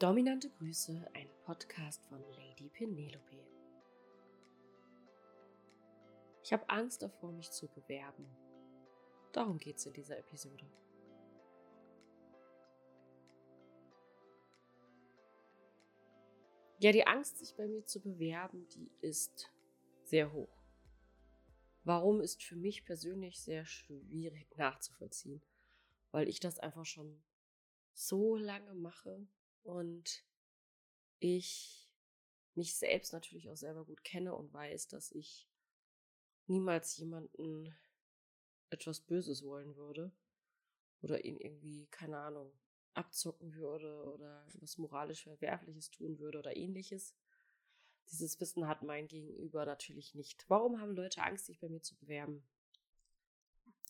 Dominante Grüße, ein Podcast von Lady Penelope. Ich habe Angst davor, mich zu bewerben. Darum geht es in dieser Episode. Ja, die Angst, sich bei mir zu bewerben, die ist sehr hoch. Warum ist für mich persönlich sehr schwierig nachzuvollziehen, weil ich das einfach schon so lange mache und ich mich selbst natürlich auch selber gut kenne und weiß, dass ich niemals jemanden etwas Böses wollen würde oder ihn irgendwie, keine Ahnung, abzocken würde oder was moralisch Verwerfliches tun würde oder ähnliches. Dieses Wissen hat mein Gegenüber natürlich nicht. Warum haben Leute Angst, sich bei mir zu bewerben?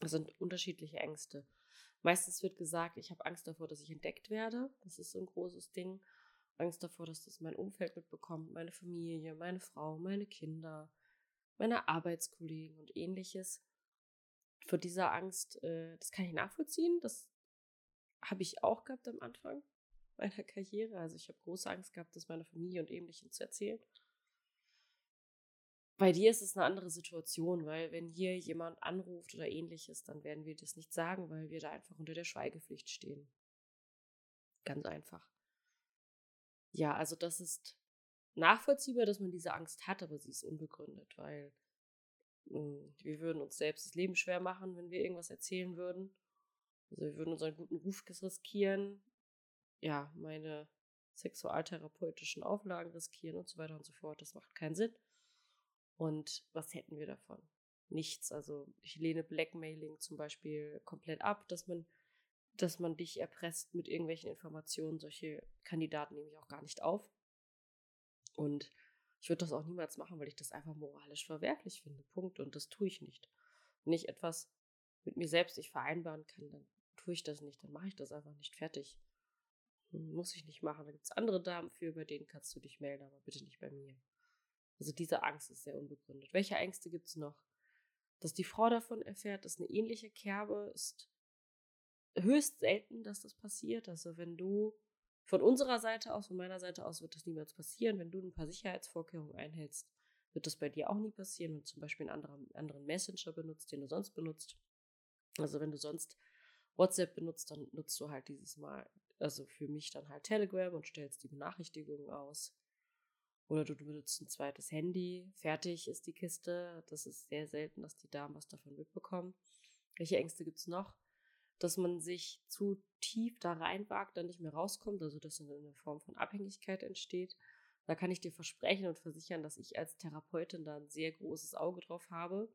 Das sind unterschiedliche Ängste. Meistens wird gesagt, ich habe Angst davor, dass ich entdeckt werde. Das ist so ein großes Ding. Angst davor, dass das mein Umfeld mitbekommt, meine Familie, meine Frau, meine Kinder, meine Arbeitskollegen und ähnliches. Vor dieser Angst, äh, das kann ich nachvollziehen. Das habe ich auch gehabt am Anfang meiner Karriere. Also ich habe große Angst gehabt, das meiner Familie und Ähnlichem zu erzählen. Bei dir ist es eine andere Situation, weil wenn hier jemand anruft oder ähnliches, dann werden wir das nicht sagen, weil wir da einfach unter der Schweigepflicht stehen. Ganz einfach. Ja, also das ist nachvollziehbar, dass man diese Angst hat, aber sie ist unbegründet, weil mh, hm, wir würden uns selbst das Leben schwer machen, wenn wir irgendwas erzählen würden. Also wir würden unseren guten Ruf riskieren, ja, meine sexualtherapeutischen Auflagen riskieren und so weiter und so fort. Das macht keinen Sinn. Und was hätten wir davon? Nichts. Also ich lehne Blackmailing zum Beispiel komplett ab, dass man, dass man dich erpresst mit irgendwelchen Informationen. Solche Kandidaten nehme ich auch gar nicht auf. Und ich würde das auch niemals machen, weil ich das einfach moralisch verwerflich finde. Punkt. Und das tue ich nicht. Wenn ich etwas mit mir selbst nicht vereinbaren kann, dann tue ich das nicht. Dann mache ich das einfach nicht fertig. Muss ich nicht machen. Da gibt es andere Damen für, bei denen kannst du dich melden, aber bitte nicht bei mir. Also diese Angst ist sehr unbegründet. Welche Ängste gibt es noch? Dass die Frau davon erfährt, dass eine ähnliche Kerbe ist höchst selten, dass das passiert. Also wenn du von unserer Seite aus, von meiner Seite aus wird das niemals passieren. Wenn du ein paar Sicherheitsvorkehrungen einhältst, wird das bei dir auch nie passieren, wenn du zum Beispiel einen anderen, anderen Messenger benutzt, den du sonst benutzt. Also wenn du sonst WhatsApp benutzt, dann nutzt du halt dieses Mal, also für mich dann halt Telegram und stellst die Benachrichtigungen aus. Oder du benutzt ein zweites Handy, fertig ist die Kiste. Das ist sehr selten, dass die Damen was davon mitbekommen. Welche Ängste gibt es noch? Dass man sich zu tief da reinwagt, dann nicht mehr rauskommt, also dass eine Form von Abhängigkeit entsteht. Da kann ich dir versprechen und versichern, dass ich als Therapeutin da ein sehr großes Auge drauf habe.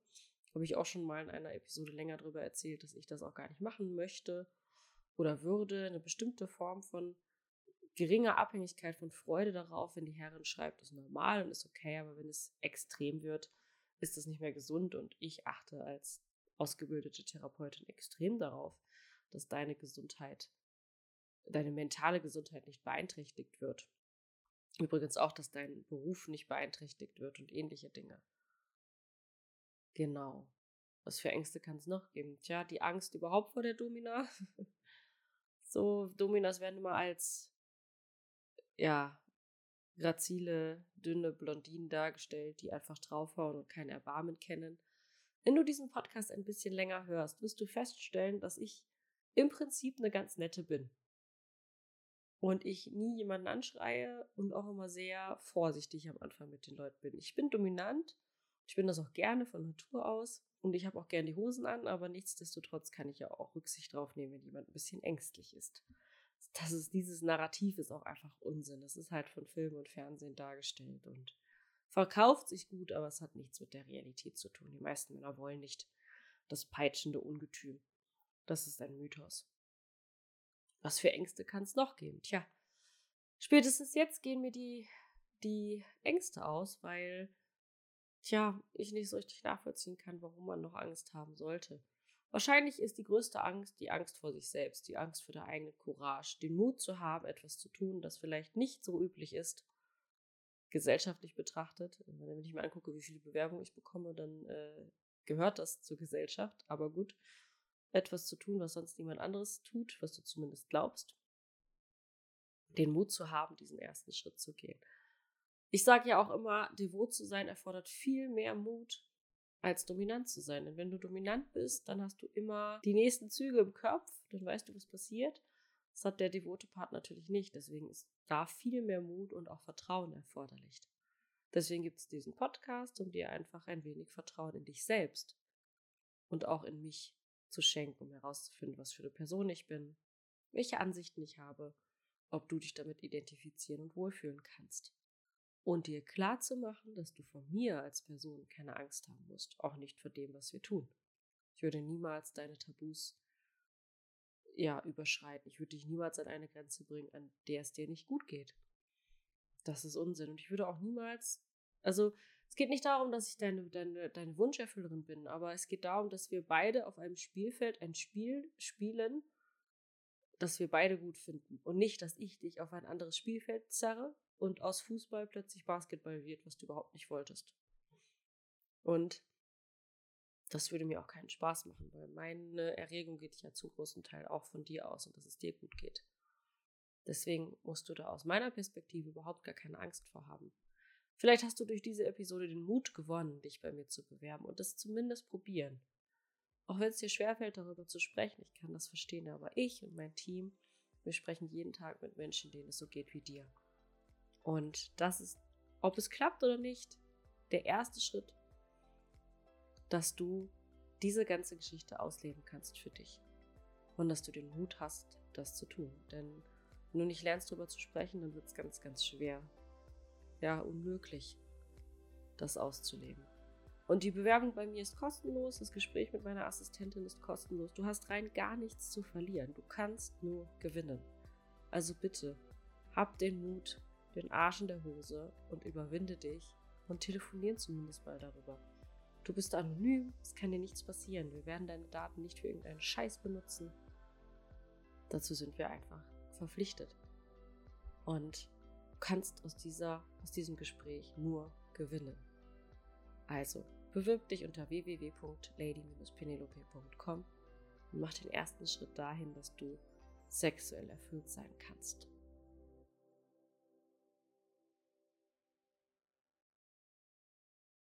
Habe ich auch schon mal in einer Episode länger darüber erzählt, dass ich das auch gar nicht machen möchte oder würde. Eine bestimmte Form von geringe Abhängigkeit von Freude darauf, wenn die Herrin schreibt, ist normal und ist okay, aber wenn es extrem wird, ist es nicht mehr gesund und ich achte als ausgebildete Therapeutin extrem darauf, dass deine Gesundheit, deine mentale Gesundheit nicht beeinträchtigt wird. Übrigens auch, dass dein Beruf nicht beeinträchtigt wird und ähnliche Dinge. Genau. Was für Ängste kann es noch geben? Tja, die Angst überhaupt vor der Domina. so, Dominas werden immer als ja, grazile, dünne Blondinen dargestellt, die einfach draufhauen und kein Erbarmen kennen. Wenn du diesen Podcast ein bisschen länger hörst, wirst du feststellen, dass ich im Prinzip eine ganz nette bin. Und ich nie jemanden anschreie und auch immer sehr vorsichtig am Anfang mit den Leuten bin. Ich bin dominant, ich bin das auch gerne von Natur aus und ich habe auch gerne die Hosen an, aber nichtsdestotrotz kann ich ja auch Rücksicht drauf nehmen, wenn jemand ein bisschen ängstlich ist das ist, dieses Narrativ ist auch einfach Unsinn. Das ist halt von Film und Fernsehen dargestellt und verkauft sich gut, aber es hat nichts mit der Realität zu tun. Die meisten Männer wollen nicht das peitschende Ungetüm. Das ist ein Mythos. Was für Ängste kann es noch geben? Tja, spätestens jetzt gehen mir die, die Ängste aus, weil, tja, ich nicht so richtig nachvollziehen kann, warum man noch Angst haben sollte. Wahrscheinlich ist die größte Angst die Angst vor sich selbst, die Angst vor der eigenen Courage, den Mut zu haben, etwas zu tun, das vielleicht nicht so üblich ist, gesellschaftlich betrachtet. Wenn ich mir angucke, wie viele Bewerbungen ich bekomme, dann äh, gehört das zur Gesellschaft. Aber gut, etwas zu tun, was sonst niemand anderes tut, was du zumindest glaubst. den Mut zu haben, diesen ersten Schritt zu gehen. Ich sage ja auch immer, devot zu sein erfordert viel mehr Mut, als dominant zu sein. Denn wenn du dominant bist, dann hast du immer die nächsten Züge im Kopf, dann weißt du, was passiert. Das hat der devote Part natürlich nicht. Deswegen ist da viel mehr Mut und auch Vertrauen erforderlich. Deswegen gibt es diesen Podcast, um dir einfach ein wenig Vertrauen in dich selbst und auch in mich zu schenken, um herauszufinden, was für eine Person ich bin, welche Ansichten ich habe, ob du dich damit identifizieren und wohlfühlen kannst. Und dir klar zu machen, dass du von mir als Person keine Angst haben musst, auch nicht vor dem, was wir tun. Ich würde niemals deine Tabus ja überschreiten. Ich würde dich niemals an eine Grenze bringen, an der es dir nicht gut geht. Das ist Unsinn. Und ich würde auch niemals, also es geht nicht darum, dass ich deine, deine, deine Wunscherfüllerin bin, aber es geht darum, dass wir beide auf einem Spielfeld ein Spiel spielen, das wir beide gut finden. Und nicht, dass ich dich auf ein anderes Spielfeld zerre und aus Fußball plötzlich Basketball wird, was du überhaupt nicht wolltest. Und das würde mir auch keinen Spaß machen, weil meine Erregung geht ja zum großen Teil auch von dir aus und dass es dir gut geht. Deswegen musst du da aus meiner Perspektive überhaupt gar keine Angst vor haben. Vielleicht hast du durch diese Episode den Mut gewonnen, dich bei mir zu bewerben und das zumindest probieren. Auch wenn es dir schwerfällt, darüber zu sprechen, ich kann das verstehen, aber ich und mein Team, wir sprechen jeden Tag mit Menschen, denen es so geht wie dir. Und das ist, ob es klappt oder nicht, der erste Schritt, dass du diese ganze Geschichte ausleben kannst für dich. Und dass du den Mut hast, das zu tun. Denn wenn du nicht lernst, darüber zu sprechen, dann wird es ganz, ganz schwer, ja unmöglich, das auszuleben. Und die Bewerbung bei mir ist kostenlos, das Gespräch mit meiner Assistentin ist kostenlos. Du hast rein gar nichts zu verlieren. Du kannst nur gewinnen. Also bitte, hab den Mut, den Arsch in der Hose und überwinde dich und telefonieren zumindest mal darüber. Du bist anonym, es kann dir nichts passieren. Wir werden deine Daten nicht für irgendeinen Scheiß benutzen. Dazu sind wir einfach verpflichtet. Und kannst aus, dieser, aus diesem Gespräch nur gewinnen. Also, bewirb dich unter www.lady-penelope.com und mach den ersten Schritt dahin, dass du sexuell erfüllt sein kannst.